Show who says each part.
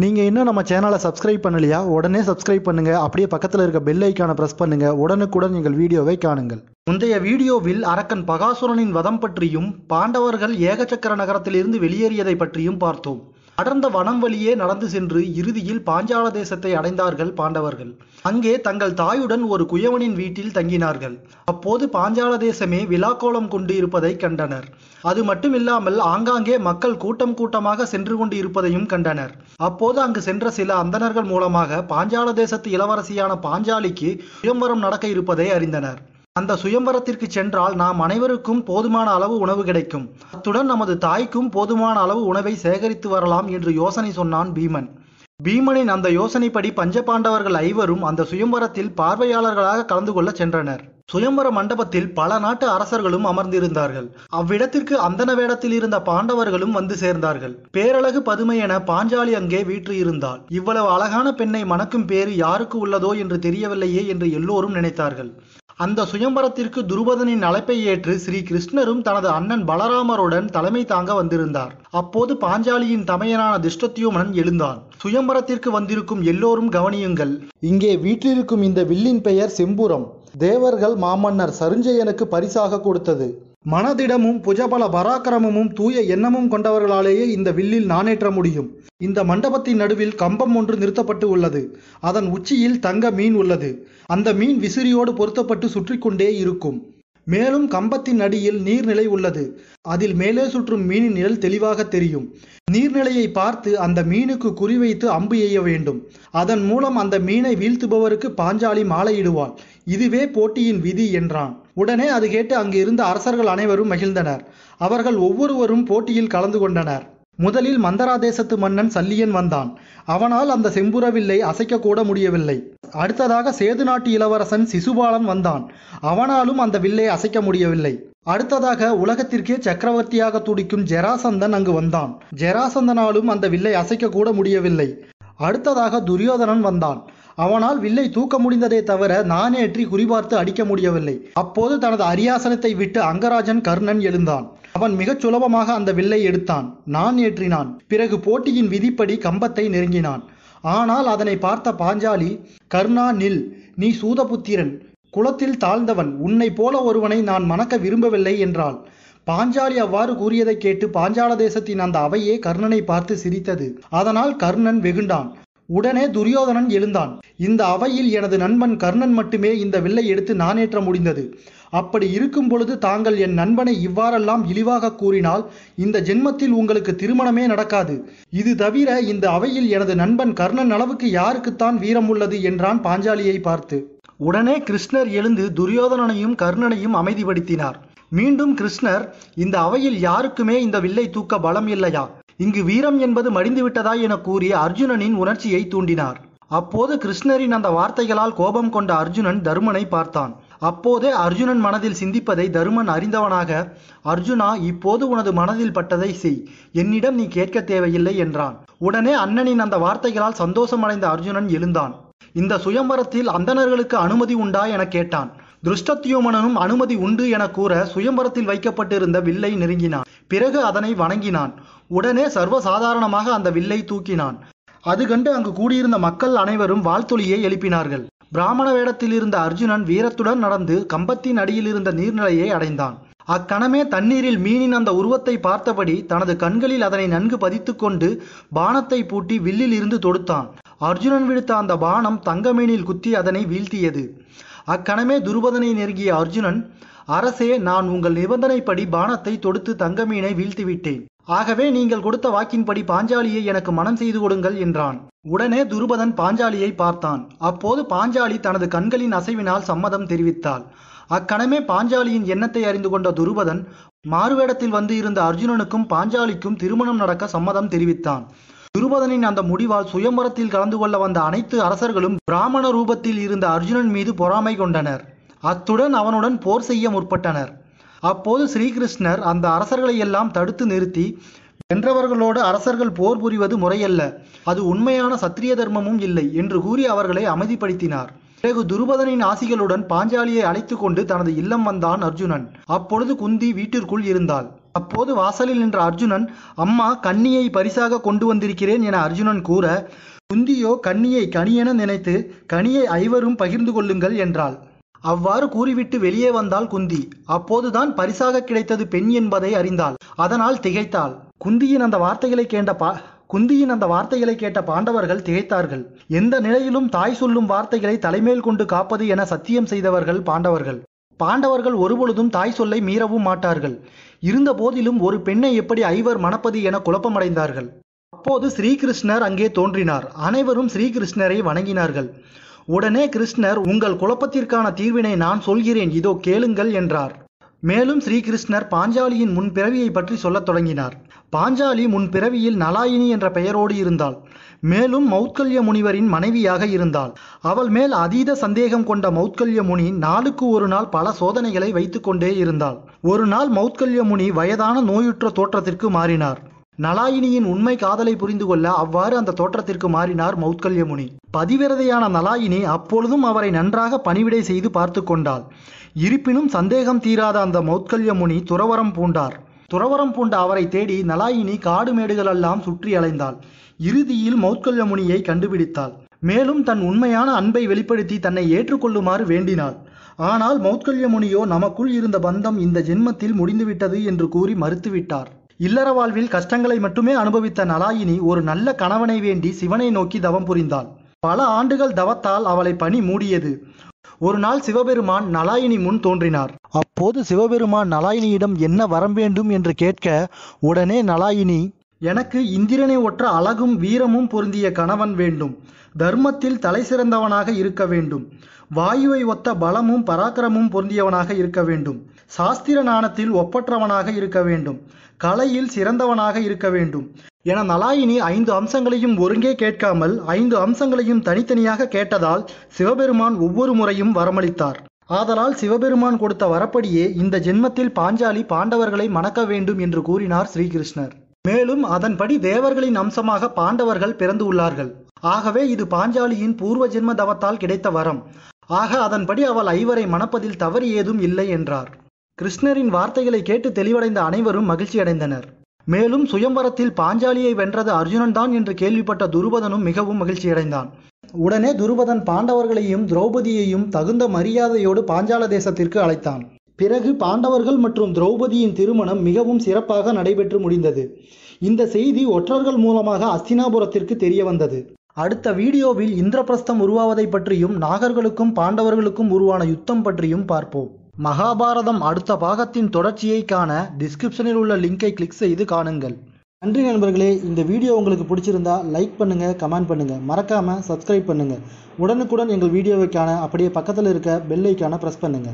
Speaker 1: நீங்கள் இன்னும் நம்ம சேனலை சப்ஸ்கிரைப் பண்ணலையா? உடனே சப்ஸ்கிரைப் பண்ணுங்கள் அப்படியே பக்கத்தில் இருக்க பெல் ஐக்கானை ப்ரெஸ் பண்ணுங்கள் உடனுக்குடன் எங்கள் வீடியோவை காணுங்கள். முந்தைய வீடியோவில் அரக்கன் பகாசுரனின் வதம் பற்றியும் பாண்டவர்கள் ஏகச்சக்கர நகரத்திலிருந்து வெளியேறியதை பற்றியும் பார்த்தோம். அடர்ந்த வனம் வழியே நடந்து சென்று இறுதியில் பாஞ்சால தேசத்தை அடைந்தார்கள் பாண்டவர்கள். அங்கே தங்கள் தாயுடன் ஒரு குயவனின் வீட்டில் தங்கினார்கள். அப்போது பாஞ்சால தேசமே விழாக்கோலம் கொண்டு இருப்பதை கண்டனர். அது மட்டுமில்லாமல் ஆங்காங்கே மக்கள் கூட்டம் கூட்டமாக சென்று கொண்டு இருப்பதையும் கண்டனர். அப்போது அங்கு சென்ற சில அந்தணர்கள் மூலமாக பாஞ்சால தேசத்து இளவரசியான பாஞ்சாலிக்கு சுயம்பரம் நடக்க இருப்பதை அறிந்தனர். அந்த சுயம்பரத்திற்கு சென்றால் நாம் அனைவருக்கும் போதுமான அளவு உணவு கிடைக்கும். அத்துடன் நமது தாய்க்கும் போதுமான அளவு உணவை சேகரித்து வரலாம் என்று யோசனை சொன்னான் பீமன். பீமனின் அந்த யோசனைப்படி பஞ்சபாண்டவர்கள் ஐவரும் அந்த சுயம்பரத்தில் பார்வையாளர்களாக கலந்து கொள்ள சென்றனர். சுயம்பர மண்டபத்தில் பல நாட்டு அரசர்களும் அமர்ந்திருந்தார்கள். அவ்விடத்திற்கு அந்தன வேடத்தில் இருந்த பாண்டவர்களும் வந்து சேர்ந்தார்கள். பேரழகு பதுமை என பாஞ்சாலி அங்கே வீற்று இருந்தாள். இவ்வளவு அழகான பெண்ணை மணக்கும் பேறு யாருக்கு உள்ளதோ என்று தெரியவில்லையே என்று எல்லோரும் நினைத்தார்கள். அந்த சுயம்பரத்திற்கு துருபதனின் அழைப்பை ஏற்று ஸ்ரீ கிருஷ்ணரும் தனது அண்ணன் பலராமருடன் தலைமை தாங்க வந்திருந்தார். அப்போது பாஞ்சாலியின் தமையனான திஷ்டத்யூமனன் எழுந்தான். சுயம்பரத்திற்கு வந்திருக்கும் எல்லோரும் கவனியுங்கள். இங்கே வீட்டிலிருக்கும் இந்த வில்லின் பெயர் செம்புரம். தேவர்கள் மாமன்னர் சருஞ்சயனுக்கு பரிசாக கொடுத்தது. மனதிடமும் புஜபல பராக்கிரமமும் தூய எண்ணமும் கொண்டவர்களாலேயே இந்த வில்லில் நானேற்ற முடியும். இந்த மண்டபத்தின் நடுவில் கம்பம் ஒன்று நிறுத்தப்பட்டு உள்ளது. அதன் உச்சியில் தங்க மீன் உள்ளது. அந்த மீன் விசிறியோடு பொருத்தப்பட்டு சுற்றி கொண்டே இருக்கும். மேலும் கம்பத்தின் அடியில் நீர்நிலை உள்ளது. அதில் மேலே சுற்றும் மீனின் நிழல் தெளிவாக தெரியும். நீர்நிலையை பார்த்து அந்த மீனுக்கு குறிவைத்து அம்பு எய்ய வேண்டும். அதன் மூலம் அந்த மீனை வீழ்த்துபவருக்கு பாஞ்சாலி மாலையிடுவாள். இதுவே போட்டியின் விதி என்றான். உடனே அது கேட்டு அங்கு இருந்த அரசர்கள் அனைவரும் மகிழ்ந்தனர். அவர்கள் ஒவ்வொருவரும் போட்டியில் கலந்து கொண்டனர். முதலில் மந்தராதேசத்து மன்னன் சல்லியன் வந்தான். அவனால் அந்த செம்புறவில்லை அசைக்க கூட முடியவில்லை. அடுத்ததாக சேது நாட்டு இளவரசன் சிசுபாலன் வந்தான். அவனாலும் அந்த வில்லை அசைக்க முடியவில்லை. அடுத்ததாக உலகத்திற்கே சக்கரவர்த்தியாக துடிக்கும் ஜெராசந்தன் அங்கு வந்தான். ஜெராசந்தனாலும் அந்த வில்லை அசைக்க கூட முடியவில்லை. அடுத்ததாக துரியோதனன் வந்தான். அவனால் வில்லை தூக்க முடிந்ததே தவிர நானேற்றி குறிபார்த்து அடிக்க முடியவில்லை. அப்போது தனது அரியாசனத்தை விட்டு அங்கராஜன் கர்ணன் எழுந்தான். அவன் மிகச் சுலபமாக அந்த வில்லை எடுத்தான். நான் ஏற்றினான். பிறகு போட்டியின் விதிப்படி கம்பத்தை நெருங்கினான். ஆனால் அதனை பார்த்த பாஞ்சாலி கர்ணா நில். நீ சூதபுத்திரன். குலத்தில் தாழ்ந்தவன் உன்னை போல ஒருவனை நான் மணக்க விரும்பவில்லை என்றாள். பாஞ்சாலி அவ்வாறு கூறியதை கேட்டு பாஞ்சால தேசத்தின் அந்த அவையே கர்ணனை பார்த்து சிரித்தது. அதனால் கர்ணன் வெகுண்டான். உடனே துரியோதனன் எழுந்தான். இந்த அவையில் எனது நண்பன் கர்ணன் மட்டுமே இந்த வில்லை எடுத்து நானேற்ற முடிந்தது. அப்படி இருக்கும் பொழுது தாங்கள் என் நண்பனை இவ்வாறெல்லாம் இழிவாக கூறினால் இந்த ஜென்மத்தில் உங்களுக்கு திருமணமே நடக்காது. இது தவிர இந்த அவையில் எனது நண்பன் கர்ணன் அளவுக்கு யாருக்குத்தான் வீரம் உள்ளது என்றான் பாஞ்சாலியை பார்த்து. உடனே கிருஷ்ணர் எழுந்து துரியோதனனையும் கர்ணனையும் அமைதிப்படுத்தினார். மீண்டும் கிருஷ்ணர் இந்த அவையில் யாருக்குமே இந்த வில்லை தூக்க பலம் இல்லையா? இங்கு வீரம் என்பது மடிந்து விட்டதா என கூறி அர்ஜுனனின் உணர்ச்சியை தூண்டினார். அப்போது கிருஷ்ணரின் அந்த வார்த்தைகளால் கோபம் கொண்ட அர்ஜுனன் தருமனை பார்த்தான். அப்போதே அர்ஜுனன் மனதில் சிந்திப்பதை தருமன் அறிந்தவனாக அர்ஜுனா இப்போது உனது மனதில் பட்டதை செய். என்னிடம் நீ கேட்க தேவையில்லை என்றான். உடனே அண்ணனின் அந்த வார்த்தைகளால் சந்தோஷமடைந்த அர்ஜுனன் எழுந்தான். இந்த சுயம்பரத்தில் அந்தணர்களுக்கு அனுமதி உண்டா என கேட்டான். திருஷ்டத்யூமனனும் அனுமதி உண்டு என கூற சுயம்பரத்தில் வைக்கப்பட்டிருந்த வில்லை நெருங்கினான். பிறகு அதனை வணங்கினான். உடனே சர்வசாதாரணமாக அந்த வில்லை தூக்கினான். அது கண்டு அங்கு கூடியிருந்த மக்கள் அனைவரும் வாழ்த்தொலியை எழுப்பினார்கள். பிராமண வேடத்தில் இருந்த அர்ஜுனன் வீரத்துடன் நடந்து கம்பத்தின் அடியில் இருந்த நீர்நிலையை அடைந்தான். அக்கணமே தண்ணீரில் மீனின் அந்த உருவத்தை பார்த்தபடி தனது கண்களில் அதனை நன்கு பதித்து கொண்டு பானத்தை பூட்டி வில்லில் இருந்து தொடுத்தான். அர்ஜுனன் விடுத்த அந்த பானம் தங்கமேனில் குத்தி அதனை வீழ்த்தியது. அக்கணமே துருபதனை நெருங்கிய அர்ஜுனன் அரசே நான் உங்கள் நிபந்தனைப்படி பானத்தை தொடுத்து தங்கமீனை வீழ்த்திவிட்டேன். ஆகவே நீங்கள் கொடுத்த வாக்கின்படி பாஞ்சாலியை எனக்கு மனம் செய்து கொடுங்கள் என்றான். உடனே துருபதன் பாஞ்சாலியை பார்த்தான். அப்போது பாஞ்சாலி தனது கண்களின் அசைவினால் சம்மதம் தெரிவித்தாள். அக்கணமே பாஞ்சாலியின் எண்ணத்தை அறிந்து கொண்ட துருபதன் மாறுவேடத்தில் வந்து இருந்த அர்ஜுனனுக்கும் பாஞ்சாலிக்கும் திருமணம் நடக்க சம்மதம் தெரிவித்தான். துருபதனின் அந்த முடிவால் சுயம்பரத்தில் கலந்து கொள்ள வந்த அனைத்து அரசர்களும் பிராமண ரூபத்தில் இருந்த அர்ஜுனன் மீது பொறாமை கொண்டனர். அத்துடன் அவனுடன் போர் செய்ய முற்பட்டனர். அப்போது ஸ்ரீகிருஷ்ணர் அந்த அரசர்களை எல்லாம் தடுத்து நிறுத்தி வென்றவர்களோடு அரசர்கள் போர் புரிவது முறையல்ல அது உண்மையான சத்திரிய தர்மமும் இல்லை என்று கூறி அவர்களை அமைதிப்படுத்தினார். பிறகு துருபதனின் ஆசிகளுடன் பாஞ்சாலியை அழைத்து கொண்டு தனது இல்லம் வந்தான் அர்ஜுனன். அப்பொழுது குந்தி வீட்டிற்குள் இருந்தாள். அப்போது வாசலில் நின்ற அர்ஜுனன் அம்மா கண்ணியை பரிசாக கொண்டு வந்திருக்கிறேன் என அர்ஜுனன் கூற குந்தியோ கண்ணியை கனியென நினைத்து கனியை ஐவரும் பகிர்ந்து கொள்ளுங்கள் என்றாள். அவ்வாறு கூறிவிட்டு வெளியே வந்தாள் குந்தி. அப்போதுதான் பரிசாக கிடைத்தது பெண் என்பதை அறிந்தாள். அதனால் திகைத்தாள். குந்தியின் அந்த வார்த்தைகளை கேட்ட பா குந்தியின் அந்த வார்த்தைகளை கேட்ட பாண்டவர்கள் திகைத்தார்கள். எந்த நிலையிலும் தாய் சொல்லும் வார்த்தைகளை தலைமேல் கொண்டு காப்பது என சத்தியம் செய்தவர்கள் பாண்டவர்கள். பாண்டவர்கள் ஒருபொழுதும் தாய் சொல்லை மீறவும் மாட்டார்கள். இருந்த போதிலும் ஒரு பெண்ணை எப்படி ஐவர் மணப்பது என குழப்பமடைந்தார்கள்? அப்போது ஸ்ரீகிருஷ்ணர் அங்கே தோன்றினார். அனைவரும் ஸ்ரீகிருஷ்ணரை வணங்கினார்கள். உடனே கிருஷ்ணர் உங்கள் குழப்பத்திற்கான தீர்வினை நான் சொல்கிறேன். இதோ கேளுங்கள் என்றார். மேலும் ஸ்ரீகிருஷ்ணர் பாஞ்சாலியின் முன் பிறவியை பற்றி சொல்லத் தொடங்கினார். பாஞ்சாலி முன் பிறவியில் நலாயினி என்ற பெயரோடு இருந்தாள். மேலும் மௌத்கல்ய முனிவரின் மனைவியாக இருந்தாள். அவள் மேல் அதீத சந்தேகம் கொண்ட மௌத்கல்ய முனி நாளுக்கு ஒரு நாள் பல சோதனைகளை வைத்துக்கொண்டே இருந்தாள். ஒரு நாள் மௌத்கல்ய முனி வயதான நோயுற்ற தோற்றத்திற்கு மாறினார். நலாயினியின் உண்மை காதலை புரிந்து கொள்ள அவ்வாறு அந்த தோற்றத்திற்கு மாறினார் மௌத்கல்யமுனி. பதிவிரதையான நலாயினி அப்பொழுதும் அவரை நன்றாக பணிவிடை செய்து பார்த்து கொண்டாள். இருப்பினும் சந்தேகம் தீராத அந்த மௌத்கல்யமுனி துறவரம் பூண்டார். துறவரம் பூண்ட அவரை தேடி நலாயினி காடு மேடுகளெல்லாம் சுற்றி அலைந்தாள். இறுதியில் மௌத்கல்யமுனியை கண்டுபிடித்தாள். மேலும் தன் உண்மையான அன்பை வெளிப்படுத்தி தன்னை ஏற்றுக்கொள்ளுமாறு வேண்டினாள். ஆனால் மௌத்கல்யமுனியோ நமக்குள் இருந்த பந்தம் இந்த ஜென்மத்தில் முடிந்துவிட்டது என்று கூறி மறுத்துவிட்டார். இல்லற வாழ்வில் கஷ்டங்களை மட்டுமே அனுபவித்த நலாயினி ஒரு நல்ல கணவனை வேண்டி சிவனை நோக்கி தவம் புரிந்தாள். பல ஆண்டுகள் தவத்தால் அவளை பணி மூடியது. ஒரு நாள் சிவபெருமான் நலாயினி முன் தோன்றினார். அப்போது சிவபெருமான் நலாயினியிடம் என்ன வரம் வேண்டும் என்று கேட்க உடனே நலாயினி எனக்கு இந்திரனை ஒற்ற அழகும் வீரமும் பொருந்திய கணவன் வேண்டும். தர்மத்தில் தலை சிறந்தவனாக இருக்க வேண்டும். வாயுவை ஒத்த பலமும் பராக்கிரமும் பொருந்தியவனாக இருக்க வேண்டும். சாஸ்திர நாணத்தில் ஒப்பற்றவனாக இருக்க வேண்டும். கலையில் சிறந்தவனாக இருக்க வேண்டும். என நலாயினி ஐந்து அம்சங்களையும் ஒருங்கே கேட்காமல் ஐந்து அம்சங்களையும் தனித்தனியாக கேட்டதால் சிவபெருமான் ஒவ்வொரு முறையும் வரமளித்தார். ஆதலால் சிவபெருமான் கொடுத்த வரப்படியே இந்த ஜென்மத்தில் பாஞ்சாலி பாண்டவர்களை மணக்க வேண்டும் என்று கூறினார் ஸ்ரீகிருஷ்ணர். மேலும் அதன்படி தேவர்களின் அம்சமாக பாண்டவர்கள் பிறந்து உள்ளார்கள். ஆகவே இது பாஞ்சாலியின் பூர்வ ஜென்ம தவத்தால் கிடைத்த வரம். ஆக அதன்படி அவள் ஐவரை மணப்பதில் தவறு ஏதும் இல்லை என்றார். கிருஷ்ணரின் வார்த்தைகளை கேட்டு தெளிவடைந்த அனைவரும் மகிழ்ச்சியடைந்தனர் மேலும் சுயம்பரத்தில் பாஞ்சாலியை வென்றது அர்ஜுனன் தான் என்று கேள்விப்பட்ட துருபதனும் மிகவும் மகிழ்ச்சியடைந்தான் உடனே துருபதன் பாண்டவர்களையும் திரௌபதியையும் தகுந்த மரியாதையோடு பாஞ்சால தேசத்திற்கு அழைத்தான். பிறகு பாண்டவர்கள் மற்றும் திரௌபதியின் திருமணம் மிகவும் சிறப்பாக நடைபெற்று முடிந்தது. இந்த செய்தி ஒற்றர்கள் மூலமாக அஸ்தினாபுரத்திற்கு தெரிய வந்தது. அடுத்த வீடியோவில் இந்திரபிரஸ்தம் உருவாவதை பற்றியும் நாகர்களுக்கும் பாண்டவர்களுக்கும் உருவான யுத்தம் பற்றியும் பார்ப்போம். மகாபாரதம் அடுத்த பாகத்தின் தொடர்ச்சியை காண டிஸ்கிரிப்ஷனில் உள்ள லிங்கை கிளிக் செய்து காணுங்கள். நன்றி நண்பர்களே இந்த வீடியோ உங்களுக்கு பிடிச்சிருந்தா லைக் பண்ணுங்க கமெண்ட் பண்ணுங்க. மறக்காம சப்ஸ்கிரைப் பண்ணுங்க. உடனுக்குடன் எங்கள் வீடியோவை காண அப்படியே பக்கத்தில் இருக்க பெல் ஐக்கான ப்ரெஸ் பண்ணுங்க.